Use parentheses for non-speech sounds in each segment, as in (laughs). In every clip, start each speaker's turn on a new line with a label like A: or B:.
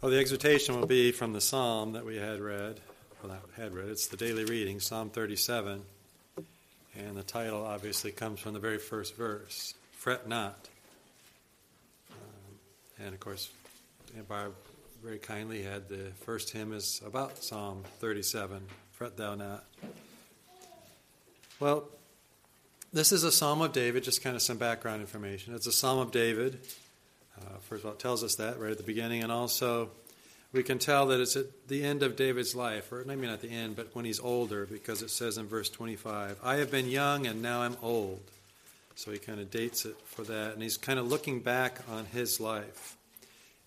A: Well, the exhortation will be from the psalm that we had read. Well, not had read. It's the daily reading, Psalm 37. And the title obviously comes from the very first verse Fret not. Um, and of course, Barb very kindly had the first hymn is about Psalm 37 Fret thou not. Well, this is a Psalm of David, just kind of some background information. It's a Psalm of David. Uh, first of all, it tells us that right at the beginning, and also we can tell that it's at the end of David's life, or maybe not the end, but when he's older, because it says in verse 25, I have been young and now I'm old. So he kind of dates it for that, and he's kind of looking back on his life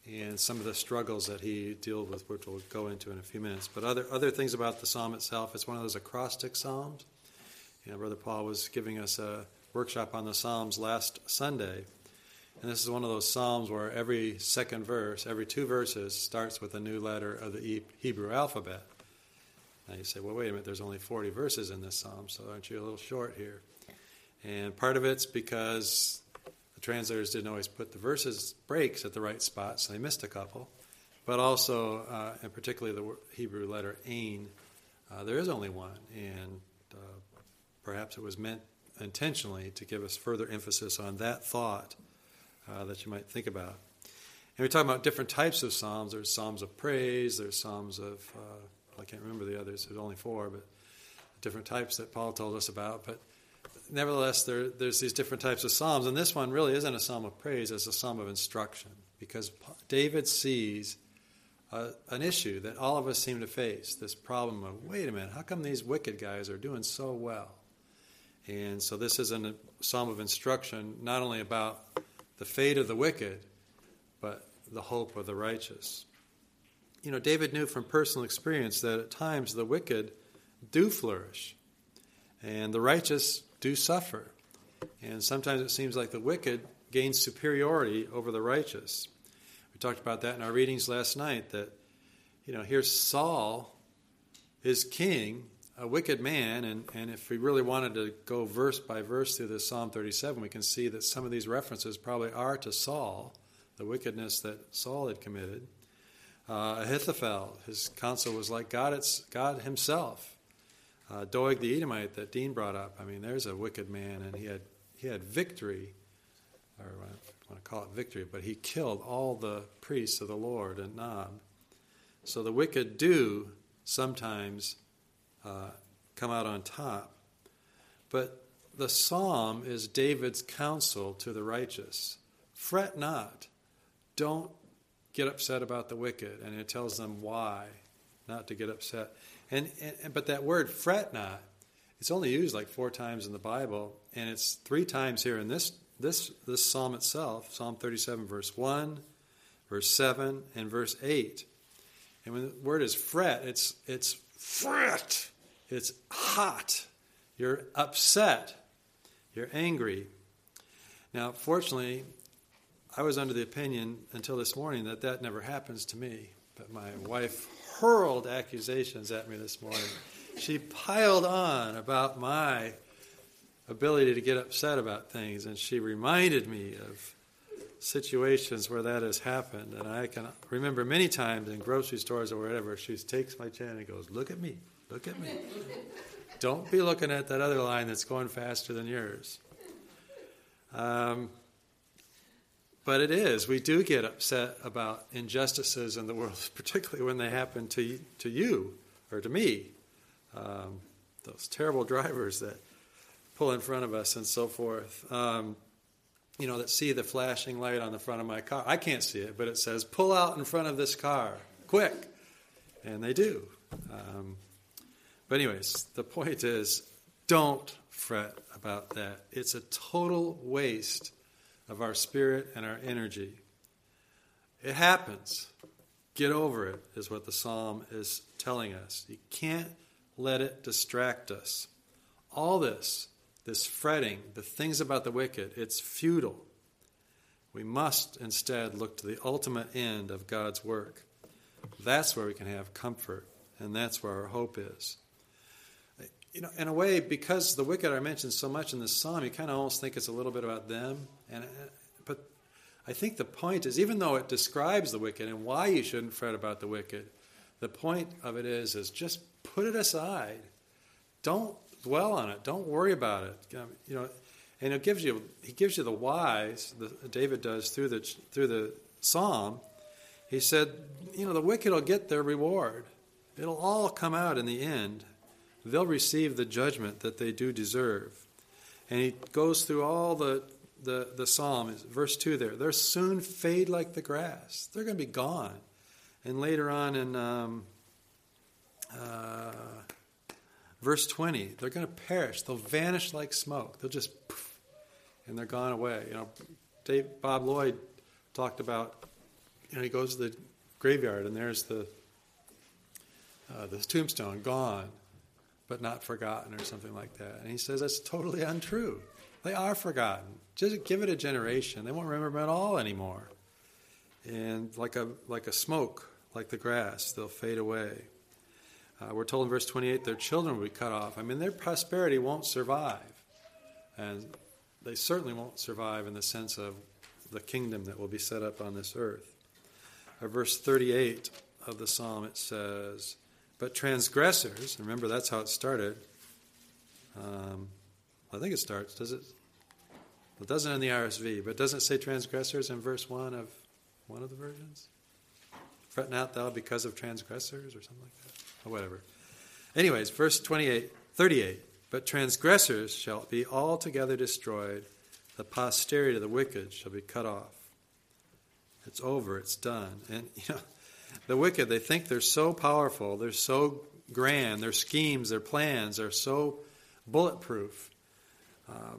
A: and some of the struggles that he dealt with, which we'll go into in a few minutes. But other other things about the psalm itself, it's one of those acrostic psalms. You know, Brother Paul was giving us a workshop on the psalms last Sunday, and this is one of those psalms where every second verse, every two verses, starts with a new letter of the Hebrew alphabet. Now you say, well, wait a minute, there's only 40 verses in this psalm, so aren't you a little short here? And part of it's because the translators didn't always put the verses breaks at the right spot, so they missed a couple. But also, uh, and particularly the Hebrew letter ain, uh, there is only one, and uh, perhaps it was meant intentionally to give us further emphasis on that thought uh, that you might think about. And we talk about different types of psalms. There's psalms of praise. There's psalms of uh, I can't remember the others. There's only four, but different types that Paul told us about. But nevertheless, there, there's these different types of psalms, and this one really isn't a psalm of praise; it's a psalm of instruction because David sees uh, an issue that all of us seem to face. This problem of wait a minute, how come these wicked guys are doing so well? And so this is a psalm of instruction, not only about the fate of the wicked, but the hope of the righteous. You know, David knew from personal experience that at times the wicked do flourish and the righteous do suffer. And sometimes it seems like the wicked gain superiority over the righteous. We talked about that in our readings last night that, you know, here's Saul is king, a wicked man, and, and if we really wanted to go verse by verse through this Psalm 37, we can see that some of these references probably are to Saul, the wickedness that Saul had committed. Uh, Ahithophel, his counsel was like God, it's God himself. Uh, Doeg the Edomite that Dean brought up, I mean, there's a wicked man, and he had, he had victory, or I want to call it victory, but he killed all the priests of the Lord at Nob. So the wicked do sometimes uh, come out on top. But the psalm is David's counsel to the righteous fret not, don't get upset about the wicked. And it tells them why not to get upset. And, and, but that word fret not, it's only used like four times in the Bible, and it's three times here in this this this psalm itself, Psalm 37, verse 1, verse 7, and verse 8. And when the word is fret, it's it's fret. It's hot. You're upset. You're angry. Now, fortunately, I was under the opinion until this morning that that never happens to me. But my wife hurled accusations at me this morning. She piled on about my ability to get upset about things, and she reminded me of situations where that has happened. And I can remember many times in grocery stores or wherever, she takes my chin and goes, Look at me. Look at me. Don't be looking at that other line that's going faster than yours. Um, but it is. We do get upset about injustices in the world, (laughs) particularly when they happen to, to you or to me. Um, those terrible drivers that pull in front of us and so forth. Um, you know, that see the flashing light on the front of my car. I can't see it, but it says, pull out in front of this car, quick. And they do. Um, but, anyways, the point is don't fret about that. It's a total waste of our spirit and our energy. It happens. Get over it, is what the psalm is telling us. You can't let it distract us. All this, this fretting, the things about the wicked, it's futile. We must instead look to the ultimate end of God's work. That's where we can have comfort, and that's where our hope is you know, in a way, because the wicked are mentioned so much in this psalm, you kind of almost think it's a little bit about them. And uh, but I think the point is, even though it describes the wicked and why you shouldn't fret about the wicked, the point of it is, is just put it aside. Don't dwell on it. Don't worry about it. You know, and it gives you he gives you the whys. The, David does through the through the psalm. He said, you know, the wicked will get their reward. It'll all come out in the end. They'll receive the judgment that they do deserve. And he goes through all the the, the psalm, verse 2 there. They'll soon fade like the grass. They're going to be gone. And later on in um, uh, verse 20, they're going to perish. They'll vanish like smoke. They'll just poof, and they're gone away. You know, Dave, Bob Lloyd talked about, you know, he goes to the graveyard and there's the uh, the tombstone gone, but not forgotten, or something like that. And he says that's totally untrue. They are forgotten. Just give it a generation; they won't remember them at all anymore. And like a like a smoke, like the grass, they'll fade away. Uh, we're told in verse 28 their children will be cut off. I mean, their prosperity won't survive, and they certainly won't survive in the sense of the kingdom that will be set up on this earth. Uh, verse 38 of the psalm it says, "But transgressors." Remember, that's how it started. Um, I think it starts. Does it? It doesn't in the RSV, but doesn't it say transgressors in verse one of one of the versions? Fret not thou because of transgressors, or something like that, or whatever. Anyways, verse 28, 38. But transgressors shall be altogether destroyed; the posterity of the wicked shall be cut off. It's over. It's done. And (laughs) you know, the wicked they think they're so powerful, they're so grand, their schemes, their plans are so bulletproof uh,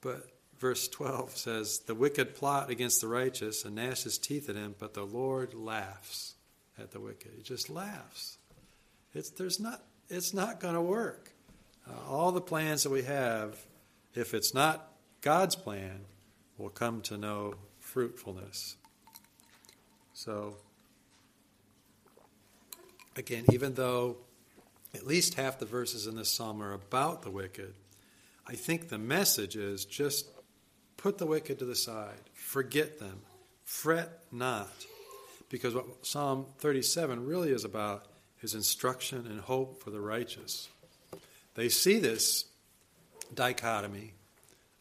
A: but verse 12 says, The wicked plot against the righteous and gnash his teeth at him, but the Lord laughs at the wicked. He just laughs. It's, there's not, it's not going to work. Uh, all the plans that we have, if it's not God's plan, will come to no fruitfulness. So, again, even though at least half the verses in this psalm are about the wicked, I think the message is just put the wicked to the side, forget them, fret not. Because what Psalm 37 really is about is instruction and hope for the righteous. They see this dichotomy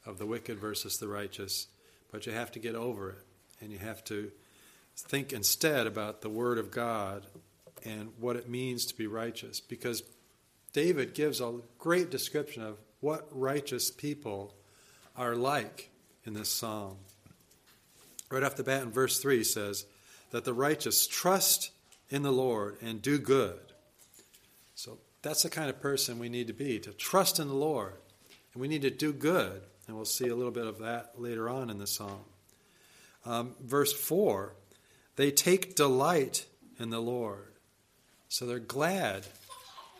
A: of the wicked versus the righteous, but you have to get over it. And you have to think instead about the Word of God and what it means to be righteous. Because David gives a great description of what righteous people are like in this psalm. Right off the bat in verse 3 says that the righteous trust in the Lord and do good. So that's the kind of person we need to be, to trust in the Lord. And we need to do good. And we'll see a little bit of that later on in the psalm. Um, verse 4 they take delight in the Lord. So they're glad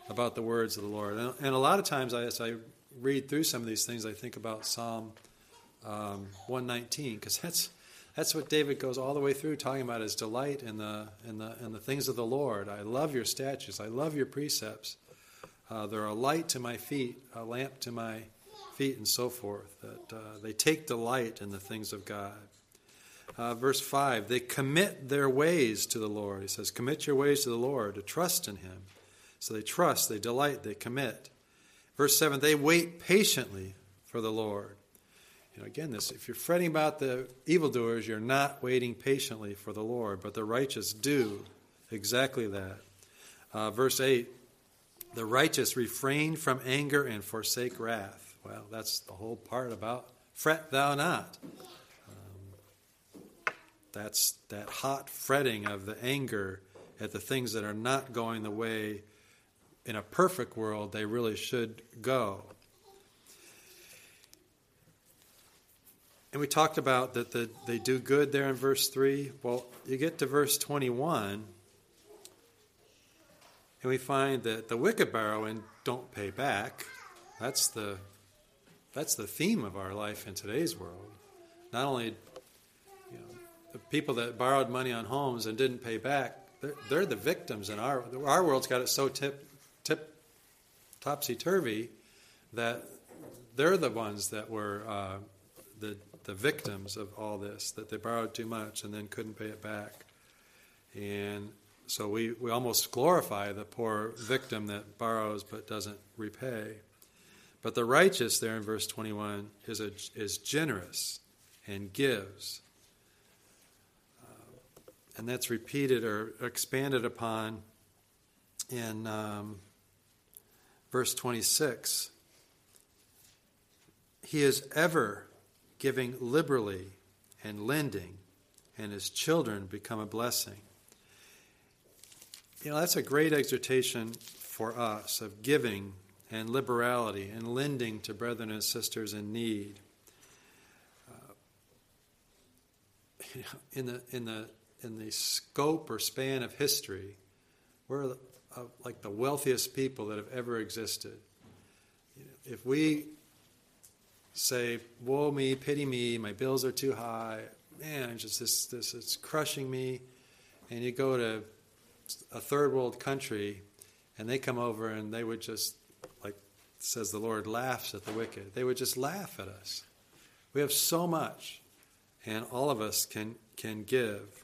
A: about the words of the Lord. And, a lot of times, as I read through some of these things, I think about Psalm um, 119 because that's that's what David goes all the way through talking about his delight in the in the in the things of the Lord. I love your statutes. I love your precepts. Uh, they're a light to my feet, a lamp to my feet, and so forth. That uh, they take delight in the things of God. Uh, verse 5 they commit their ways to the Lord. He says, Commit your ways to the Lord, to trust in Him. So they trust, they delight, they commit. Verse 7 they wait patiently for the Lord. You know, again, this if you're fretting about the evildoers, you're not waiting patiently for the Lord, but the righteous do exactly that. Uh, verse 8 the righteous refrain from anger and forsake wrath. Well, that's the whole part about fret thou not. That's that hot fretting of the anger at the things that are not going the way in a perfect world they really should go. And we talked about that the, they do good there in verse 3. Well, you get to verse 21, and we find that the wicked borrow and don't pay back. That's the, that's the theme of our life in today's world. Not only the people that borrowed money on homes and didn't pay back, they're, they're the victims in our, our world's got it so tip, tip topsy turvy that they're the ones that were uh, the the victims of all this, that they borrowed too much and then couldn't pay it back. And so we, we almost glorify the poor victim that borrows but doesn't repay. But the righteous, there in verse 21, is, a, is generous and gives. And that's repeated or expanded upon in um, verse 26. He is ever giving liberally and lending, and his children become a blessing. You know, that's a great exhortation for us of giving and liberality and lending to brethren and sisters in need. Uh, (laughs) in the in the in the scope or span of history, we're uh, like the wealthiest people that have ever existed. You know, if we say, "Woe me, pity me, my bills are too high," man, just this this it's crushing me, and you go to a third world country, and they come over and they would just, like says the Lord, laughs at the wicked. They would just laugh at us. We have so much, and all of us can can give.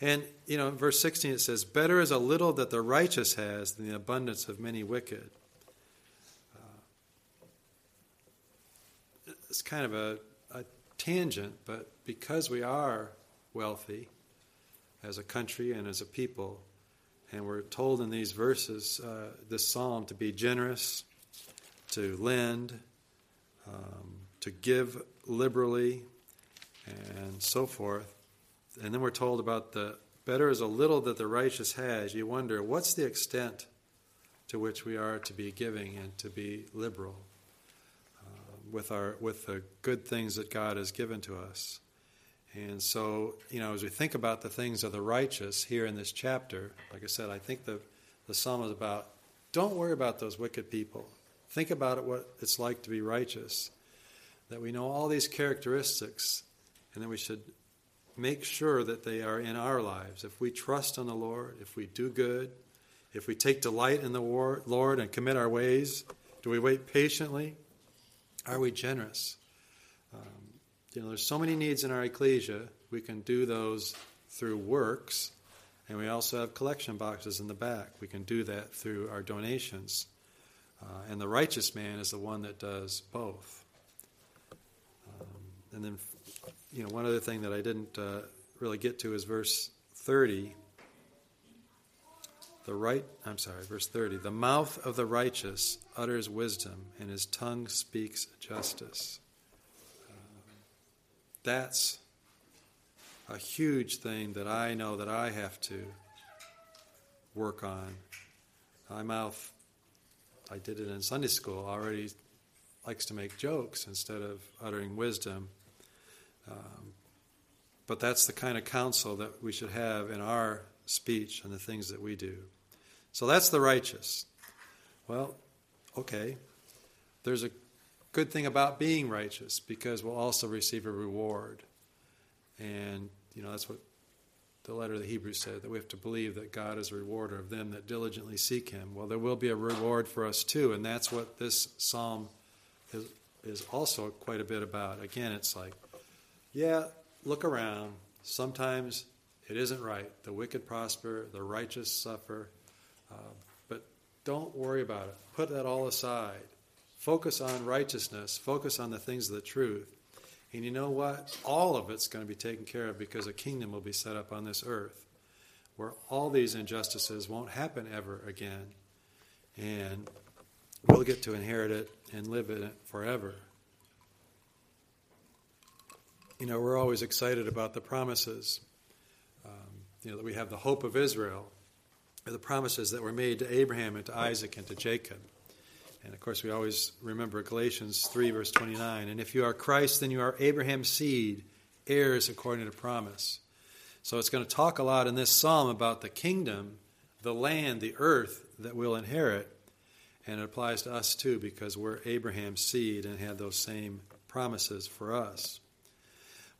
A: And you know, in verse 16 it says, "Better is a little that the righteous has than the abundance of many wicked." Uh, it's kind of a, a tangent, but because we are wealthy as a country and as a people, and we're told in these verses, uh, this psalm, to be generous, to lend, um, to give liberally, and so forth. And then we're told about the better is a little that the righteous has. You wonder, what's the extent to which we are to be giving and to be liberal uh, with, our, with the good things that God has given to us? And so, you know, as we think about the things of the righteous here in this chapter, like I said, I think the, the psalm is about don't worry about those wicked people. Think about it, what it's like to be righteous. That we know all these characteristics, and that we should make sure that they are in our lives. If we trust in the Lord, if we do good, if we take delight in the Lord and commit our ways, do we wait patiently? Are we generous? Um, you know, there's so many needs in our ecclesia. We can do those through works, and we also have collection boxes in the back. We can do that through our donations. Uh, and the righteous man is the one that does both. Um, and then, you know, one other thing that I didn't uh, really get to is verse 30. The right, I'm sorry, verse 30. The mouth of the righteous utters wisdom, and his tongue speaks justice. That's a huge thing that I know that I have to work on. My mouth, I did it in Sunday school, already likes to make jokes instead of uttering wisdom. Um, but that's the kind of counsel that we should have in our speech and the things that we do. So that's the righteous. Well, okay. There's a good thing about being righteous because we'll also receive a reward. And, you know, that's what the letter of the Hebrews said that we have to believe that God is a rewarder of them that diligently seek Him. Well, there will be a reward for us too, and that's what this psalm is, is also quite a bit about. Again, it's like, yeah, look around. Sometimes it isn't right. The wicked prosper, the righteous suffer. Uh, but don't worry about it. Put that all aside. Focus on righteousness, focus on the things of the truth. And you know what? All of it's going to be taken care of because a kingdom will be set up on this earth where all these injustices won't happen ever again. And we'll get to inherit it and live in it forever. You know, we're always excited about the promises. Um, you know, that we have the hope of Israel, the promises that were made to Abraham and to Isaac and to Jacob. And of course, we always remember Galatians 3, verse 29. And if you are Christ, then you are Abraham's seed, heirs according to promise. So it's going to talk a lot in this psalm about the kingdom, the land, the earth that we'll inherit. And it applies to us too because we're Abraham's seed and had those same promises for us.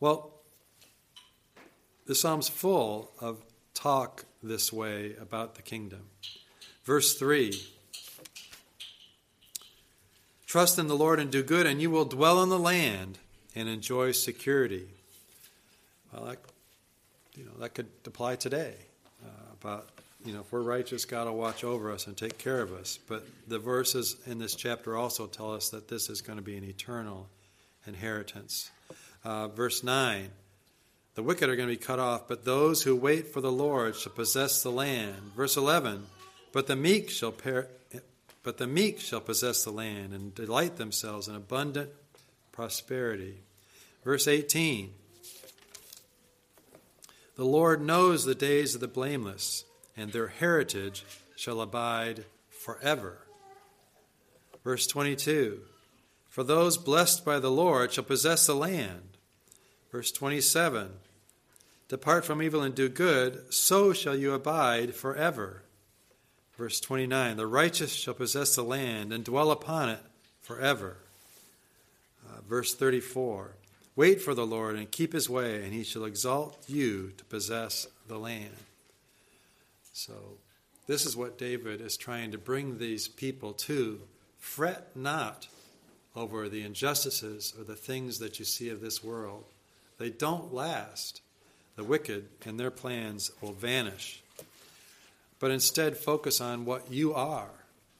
A: Well, the psalm's full of talk this way about the kingdom. Verse 3 Trust in the Lord and do good, and you will dwell in the land, and enjoy security. Well, that, you know, that could apply today. Uh, about, you know, if we're righteous, God will watch over us and take care of us. But the verses in this chapter also tell us that this is going to be an eternal inheritance. Uh, verse 9 The wicked are going to be cut off, but those who wait for the Lord shall possess the land. Verse 11 But the meek shall per- but the meek shall possess the land and delight themselves in abundant prosperity. Verse 18 The Lord knows the days of the blameless, and their heritage shall abide forever. Verse 22 For those blessed by the Lord shall possess the land. Verse 27 Depart from evil and do good, so shall you abide forever. Verse 29 The righteous shall possess the land and dwell upon it forever. Uh, verse 34 Wait for the Lord and keep his way, and he shall exalt you to possess the land. So, this is what David is trying to bring these people to. Fret not over the injustices or the things that you see of this world. They don't last. The wicked and their plans will vanish but instead focus on what you are.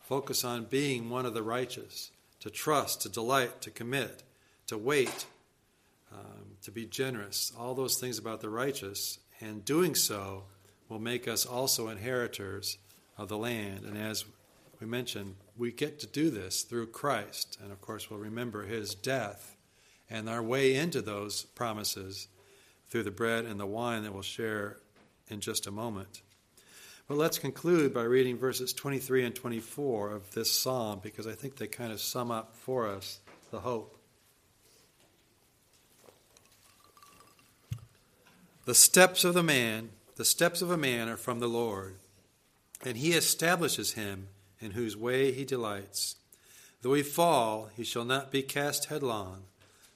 A: Focus on being one of the righteous, to trust, to delight, to commit, to wait, um, to be generous, all those things about the righteous. And doing so will make us also inheritors of the land. And as we mentioned, we get to do this through Christ. And of course, we'll remember his death and our way into those promises through the bread and the wine that we'll share in just a moment. But let's conclude by reading verses 23 and 24 of this psalm because I think they kind of sum up for us the hope. The steps of the man, the steps of a man are from the Lord, and he establishes him in whose way he delights. Though he fall, he shall not be cast headlong,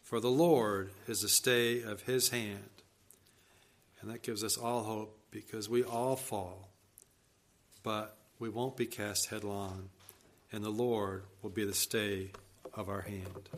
A: for the Lord is the stay of his hand. And that gives us all hope because we all fall but we won't be cast headlong, and the Lord will be the stay of our hand.